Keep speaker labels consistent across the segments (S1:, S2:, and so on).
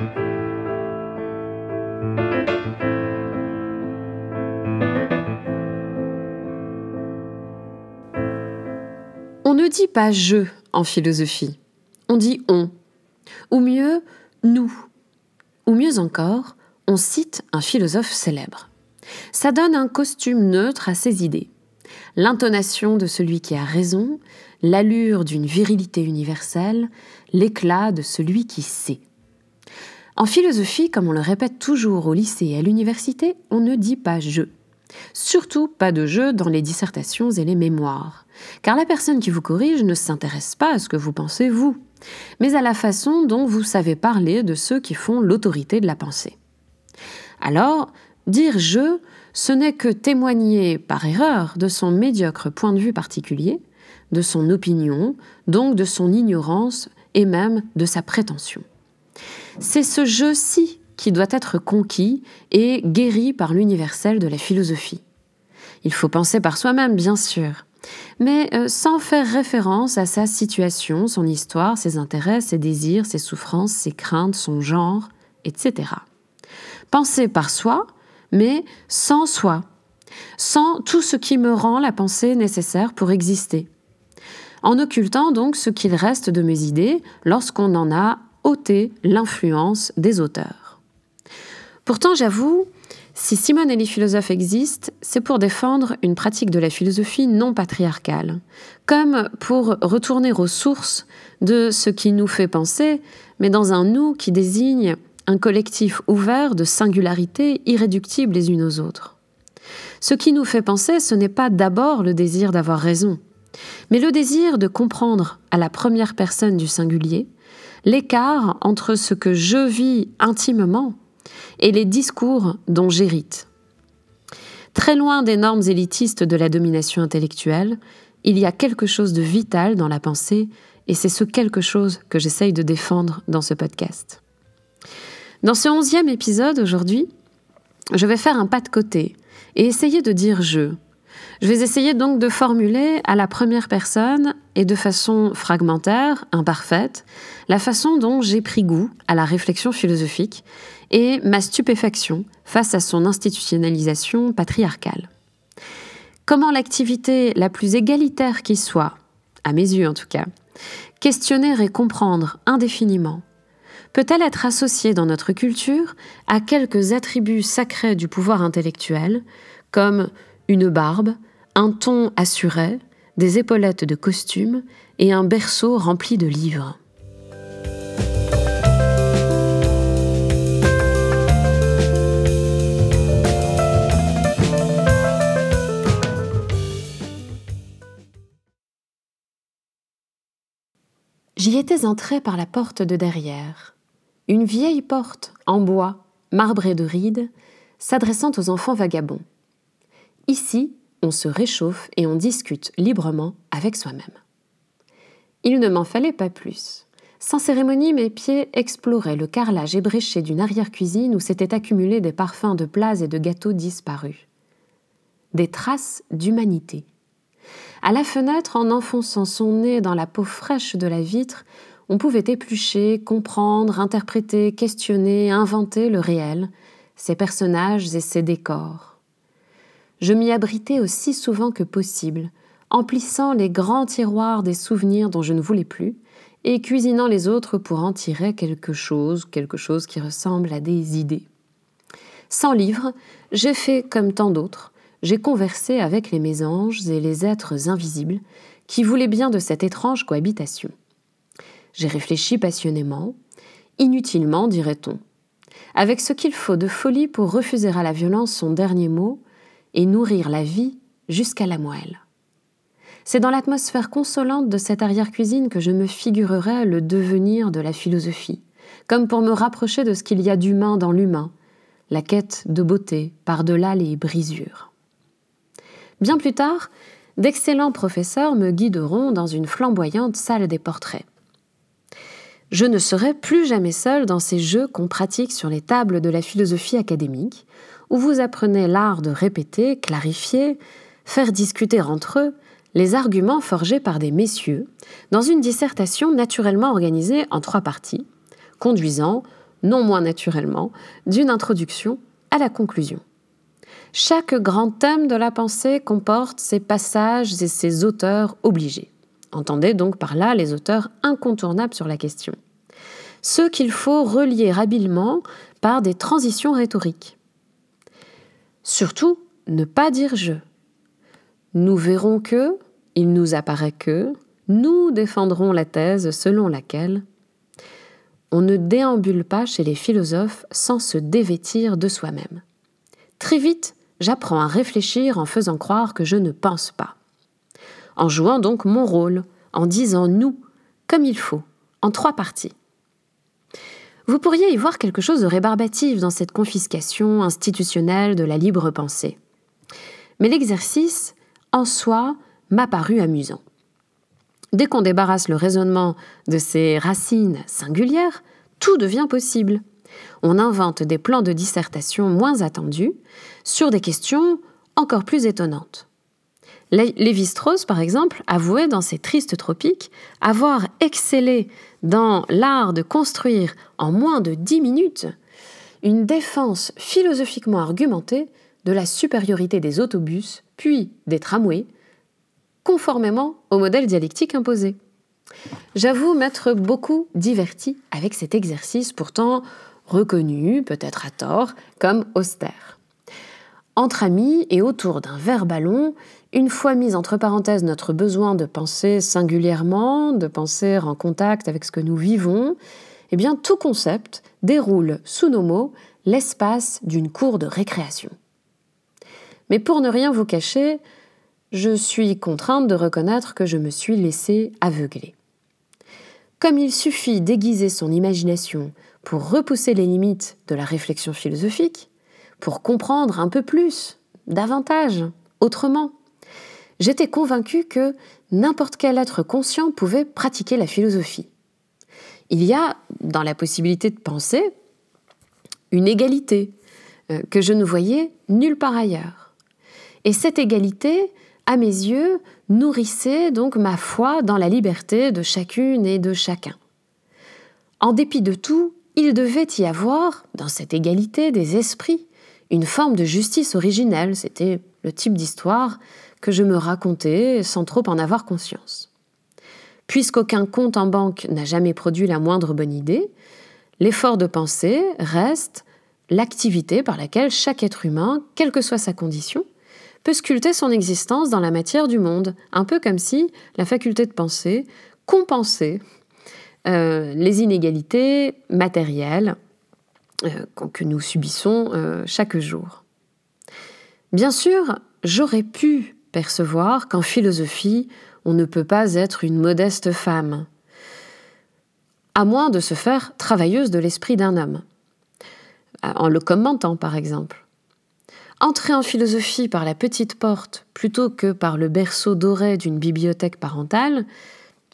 S1: On ne dit pas je en philosophie, on dit on, ou mieux nous, ou mieux encore, on cite un philosophe célèbre. Ça donne un costume neutre à ses idées. L'intonation de celui qui a raison, l'allure d'une virilité universelle, l'éclat de celui qui sait. En philosophie, comme on le répète toujours au lycée et à l'université, on ne dit pas je. Surtout pas de jeu dans les dissertations et les mémoires, car la personne qui vous corrige ne s'intéresse pas à ce que vous pensez vous, mais à la façon dont vous savez parler de ceux qui font l'autorité de la pensée. Alors, dire je, ce n'est que témoigner par erreur de son médiocre point de vue particulier, de son opinion, donc de son ignorance et même de sa prétention. C'est ce je-ci qui doit être conquis et guéri par l'universel de la philosophie. Il faut penser par soi-même, bien sûr, mais euh, sans faire référence à sa situation, son histoire, ses intérêts, ses désirs, ses souffrances, ses craintes, son genre, etc. Penser par soi, mais sans soi, sans tout ce qui me rend la pensée nécessaire pour exister, en occultant donc ce qu'il reste de mes idées lorsqu'on en a ôté l'influence des auteurs. Pourtant, j'avoue, si Simone et les philosophes existent, c'est pour défendre une pratique de la philosophie non patriarcale, comme pour retourner aux sources de ce qui nous fait penser, mais dans un nous qui désigne un collectif ouvert de singularités irréductibles les unes aux autres. Ce qui nous fait penser, ce n'est pas d'abord le désir d'avoir raison, mais le désir de comprendre à la première personne du singulier l'écart entre ce que je vis intimement et les discours dont j'hérite. Très loin des normes élitistes de la domination intellectuelle, il y a quelque chose de vital dans la pensée, et c'est ce quelque chose que j'essaye de défendre dans ce podcast. Dans ce onzième épisode aujourd'hui, je vais faire un pas de côté et essayer de dire je. Je vais essayer donc de formuler à la première personne et de façon fragmentaire, imparfaite, la façon dont j'ai pris goût à la réflexion philosophique et ma stupéfaction face à son institutionnalisation patriarcale. Comment l'activité la plus égalitaire qui soit, à mes yeux en tout cas, questionner et comprendre indéfiniment, peut-elle être associée dans notre culture à quelques attributs sacrés du pouvoir intellectuel, comme une barbe, un ton assuré, des épaulettes de costume et un berceau rempli de livres. J'y étais entré par la porte de derrière, une vieille porte en bois, marbrée de rides, s'adressant aux enfants vagabonds. Ici, on se réchauffe et on discute librement avec soi-même. Il ne m'en fallait pas plus. Sans cérémonie, mes pieds exploraient le carrelage ébréché d'une arrière-cuisine où s'étaient accumulés des parfums de plats et de gâteaux disparus. Des traces d'humanité. À la fenêtre, en enfonçant son nez dans la peau fraîche de la vitre, on pouvait éplucher, comprendre, interpréter, questionner, inventer le réel, ses personnages et ses décors. Je m'y abritais aussi souvent que possible, emplissant les grands tiroirs des souvenirs dont je ne voulais plus, et cuisinant les autres pour en tirer quelque chose, quelque chose qui ressemble à des idées. Sans livre, j'ai fait comme tant d'autres, j'ai conversé avec les mésanges et les êtres invisibles qui voulaient bien de cette étrange cohabitation. J'ai réfléchi passionnément, inutilement, dirait-on, avec ce qu'il faut de folie pour refuser à la violence son dernier mot et nourrir la vie jusqu'à la moelle. C'est dans l'atmosphère consolante de cette arrière-cuisine que je me figurerais le devenir de la philosophie, comme pour me rapprocher de ce qu'il y a d'humain dans l'humain, la quête de beauté par-delà les brisures. Bien plus tard, d'excellents professeurs me guideront dans une flamboyante salle des portraits. Je ne serai plus jamais seul dans ces jeux qu'on pratique sur les tables de la philosophie académique, où vous apprenez l'art de répéter, clarifier, faire discuter entre eux les arguments forgés par des messieurs, dans une dissertation naturellement organisée en trois parties, conduisant non moins naturellement, d'une introduction à la conclusion. Chaque grand thème de la pensée comporte ses passages et ses auteurs obligés. Entendez donc par là les auteurs incontournables sur la question. Ceux qu'il faut relier habilement par des transitions rhétoriques. Surtout, ne pas dire je. Nous verrons que, il nous apparaît que, nous défendrons la thèse selon laquelle on ne déambule pas chez les philosophes sans se dévêtir de soi-même. Très vite, j'apprends à réfléchir en faisant croire que je ne pense pas. En jouant donc mon rôle, en disant nous, comme il faut, en trois parties. Vous pourriez y voir quelque chose de rébarbatif dans cette confiscation institutionnelle de la libre pensée. Mais l'exercice, en soi, m'a paru amusant. Dès qu'on débarrasse le raisonnement de ses racines singulières, tout devient possible. On invente des plans de dissertation moins attendus sur des questions encore plus étonnantes. Lévi-Strauss, par exemple, avouait dans ses tristes tropiques avoir excellé dans l'art de construire en moins de dix minutes une défense philosophiquement argumentée de la supériorité des autobus, puis des tramways, conformément au modèle dialectique imposé. J'avoue m'être beaucoup diverti avec cet exercice pourtant reconnu, peut-être à tort, comme austère. Entre amis et autour d'un verre ballon, une fois mis entre parenthèses notre besoin de penser singulièrement, de penser en contact avec ce que nous vivons, eh bien tout concept déroule sous nos mots l'espace d'une cour de récréation. Mais pour ne rien vous cacher, je suis contrainte de reconnaître que je me suis laissée aveugler. Comme il suffit d'aiguiser son imagination pour repousser les limites de la réflexion philosophique, pour comprendre un peu plus, davantage, autrement, j'étais convaincue que n'importe quel être conscient pouvait pratiquer la philosophie. Il y a, dans la possibilité de penser, une égalité euh, que je ne voyais nulle part ailleurs. Et cette égalité, à mes yeux, nourrissait donc ma foi dans la liberté de chacune et de chacun. En dépit de tout, il devait y avoir, dans cette égalité des esprits, une forme de justice originelle, c'était le type d'histoire que je me racontais sans trop en avoir conscience. Puisqu'aucun compte en banque n'a jamais produit la moindre bonne idée, l'effort de pensée reste l'activité par laquelle chaque être humain, quelle que soit sa condition, peut sculpter son existence dans la matière du monde, un peu comme si la faculté de penser compensait euh, les inégalités matérielles euh, que nous subissons euh, chaque jour. Bien sûr, j'aurais pu percevoir qu'en philosophie, on ne peut pas être une modeste femme, à moins de se faire travailleuse de l'esprit d'un homme, en le commentant par exemple. Entrer en philosophie par la petite porte plutôt que par le berceau doré d'une bibliothèque parentale,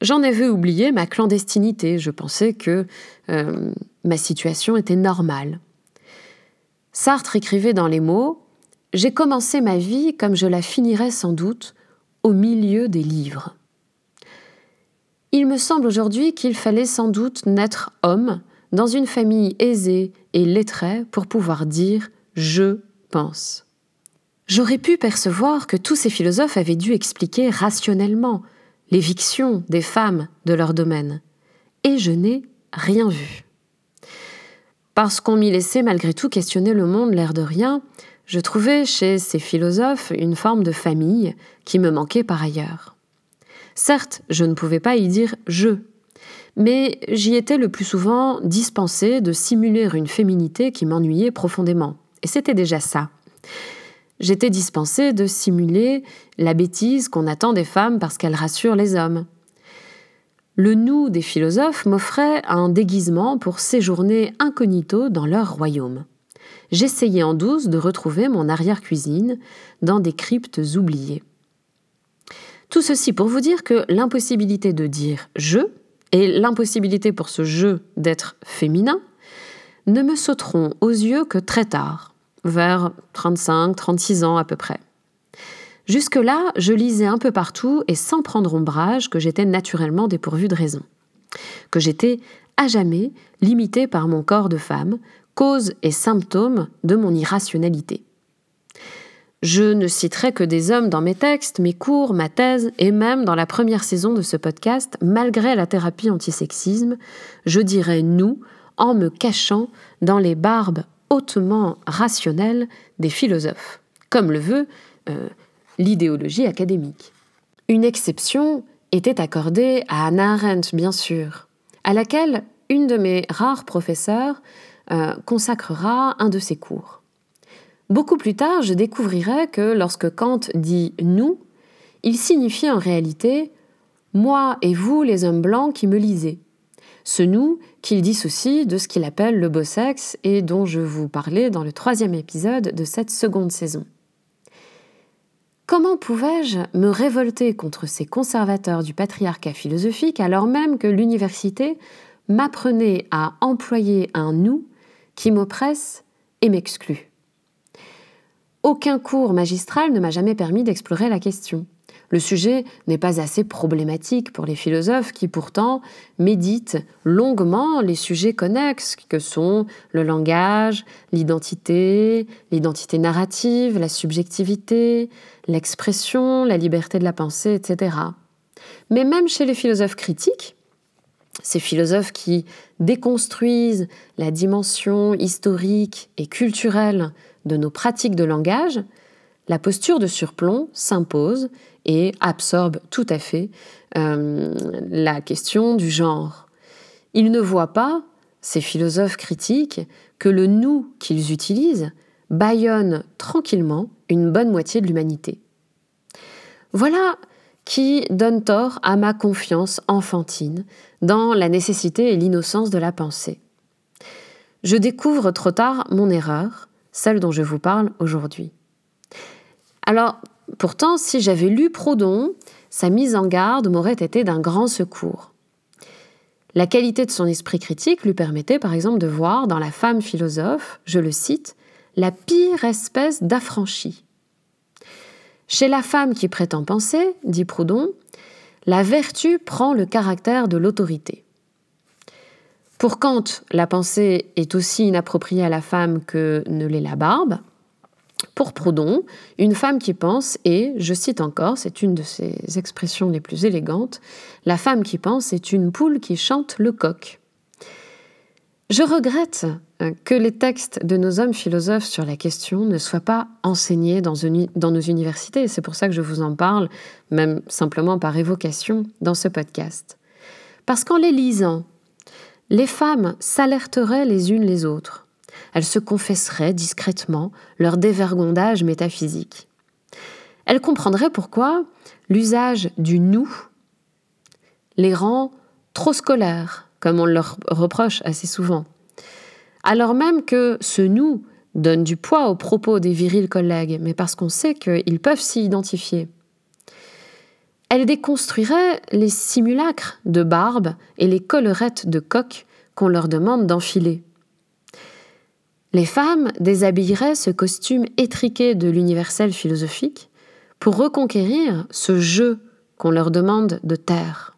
S1: j'en avais oublié ma clandestinité. Je pensais que euh, ma situation était normale. Sartre écrivait dans les mots J'ai commencé ma vie comme je la finirais sans doute, au milieu des livres. Il me semble aujourd'hui qu'il fallait sans doute naître homme dans une famille aisée et lettrée pour pouvoir dire je pense. J'aurais pu percevoir que tous ces philosophes avaient dû expliquer rationnellement l'éviction des femmes de leur domaine, et je n'ai rien vu. Parce qu'on m'y laissait malgré tout questionner le monde l'air de rien, je trouvais chez ces philosophes une forme de famille qui me manquait par ailleurs. Certes, je ne pouvais pas y dire je, mais j'y étais le plus souvent dispensée de simuler une féminité qui m'ennuyait profondément. Et c'était déjà ça. J'étais dispensée de simuler la bêtise qu'on attend des femmes parce qu'elles rassurent les hommes. Le nous des philosophes m'offrait un déguisement pour séjourner incognito dans leur royaume. J'essayais en douce de retrouver mon arrière-cuisine dans des cryptes oubliées. Tout ceci pour vous dire que l'impossibilité de dire je et l'impossibilité pour ce je d'être féminin ne me sauteront aux yeux que très tard, vers 35, 36 ans à peu près. Jusque-là, je lisais un peu partout et sans prendre ombrage que j'étais naturellement dépourvue de raison, que j'étais à jamais limité par mon corps de femme, cause et symptôme de mon irrationalité. Je ne citerai que des hommes dans mes textes, mes cours, ma thèse, et même dans la première saison de ce podcast, malgré la thérapie antisexisme, je dirais nous en me cachant dans les barbes hautement rationnelles des philosophes, comme le veut euh, l'idéologie académique. Une exception était accordée à Hannah Arendt, bien sûr, à laquelle une de mes rares professeurs euh, consacrera un de ses cours. Beaucoup plus tard, je découvrirai que lorsque Kant dit nous, il signifie en réalité moi et vous, les hommes blancs qui me lisez. Ce nous qu'il dissocie de ce qu'il appelle le beau sexe et dont je vous parlais dans le troisième épisode de cette seconde saison. Comment pouvais-je me révolter contre ces conservateurs du patriarcat philosophique alors même que l'université m'apprenait à employer un nous qui m'oppresse et m'exclut aucun cours magistral ne m'a jamais permis d'explorer la question. Le sujet n'est pas assez problématique pour les philosophes qui pourtant méditent longuement les sujets connexes que sont le langage, l'identité, l'identité narrative, la subjectivité, l'expression, la liberté de la pensée, etc. Mais même chez les philosophes critiques, ces philosophes qui déconstruisent la dimension historique et culturelle de nos pratiques de langage, la posture de surplomb s'impose et absorbe tout à fait euh, la question du genre. Ils ne voient pas, ces philosophes critiques, que le nous qu'ils utilisent bâillonne tranquillement une bonne moitié de l'humanité. Voilà qui donne tort à ma confiance enfantine dans la nécessité et l'innocence de la pensée. Je découvre trop tard mon erreur, celle dont je vous parle aujourd'hui. Alors, pourtant, si j'avais lu Proudhon, sa mise en garde m'aurait été d'un grand secours. La qualité de son esprit critique lui permettait par exemple de voir dans la femme philosophe, je le cite, la pire espèce d'affranchie. Chez la femme qui prétend penser, dit Proudhon, la vertu prend le caractère de l'autorité. Pour Kant, la pensée est aussi inappropriée à la femme que ne l'est la barbe. Pour Proudhon, une femme qui pense est, je cite encore, c'est une de ses expressions les plus élégantes, la femme qui pense est une poule qui chante le coq. Je regrette que les textes de nos hommes philosophes sur la question ne soient pas enseignés dans, dans nos universités. C'est pour ça que je vous en parle, même simplement par évocation, dans ce podcast. Parce qu'en les lisant, les femmes s'alerteraient les unes les autres. Elles se confesseraient discrètement leur dévergondage métaphysique. Elles comprendraient pourquoi l'usage du nous les rend trop scolaires, comme on leur reproche assez souvent. Alors même que ce nous donne du poids aux propos des virils collègues, mais parce qu'on sait qu'ils peuvent s'y identifier. Elle déconstruirait les simulacres de barbe et les collerettes de coq qu'on leur demande d'enfiler. Les femmes déshabilleraient ce costume étriqué de l'universel philosophique pour reconquérir ce jeu qu'on leur demande de taire.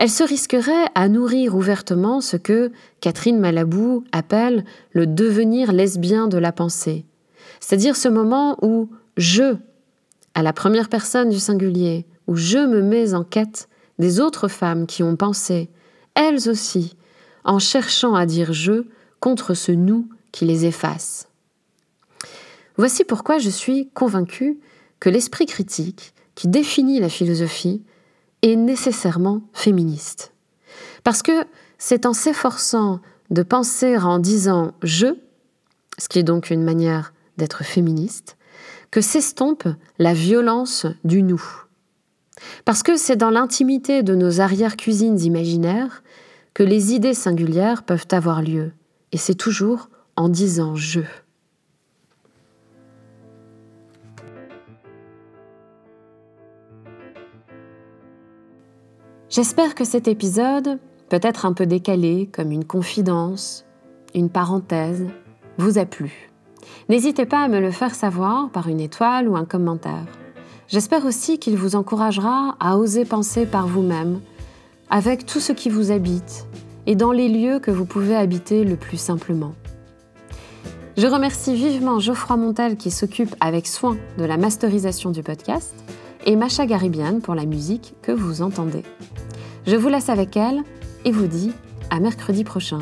S1: Elles se risqueraient à nourrir ouvertement ce que Catherine Malabou appelle le devenir lesbien de la pensée, c'est-à-dire ce moment où je à la première personne du singulier, où je me mets en quête des autres femmes qui ont pensé, elles aussi, en cherchant à dire je contre ce nous qui les efface. Voici pourquoi je suis convaincue que l'esprit critique, qui définit la philosophie, est nécessairement féministe. Parce que c'est en s'efforçant de penser en disant je, ce qui est donc une manière d'être féministe, que s'estompe la violence du nous. Parce que c'est dans l'intimité de nos arrière-cuisines imaginaires que les idées singulières peuvent avoir lieu, et c'est toujours en disant je. J'espère que cet épisode, peut-être un peu décalé, comme une confidence, une parenthèse, vous a plu. N'hésitez pas à me le faire savoir par une étoile ou un commentaire. J'espère aussi qu'il vous encouragera à oser penser par vous-même, avec tout ce qui vous habite, et dans les lieux que vous pouvez habiter le plus simplement. Je remercie vivement Geoffroy Montel qui s'occupe avec soin de la masterisation du podcast et Macha Garibian pour la musique que vous entendez. Je vous laisse avec elle et vous dis à mercredi prochain.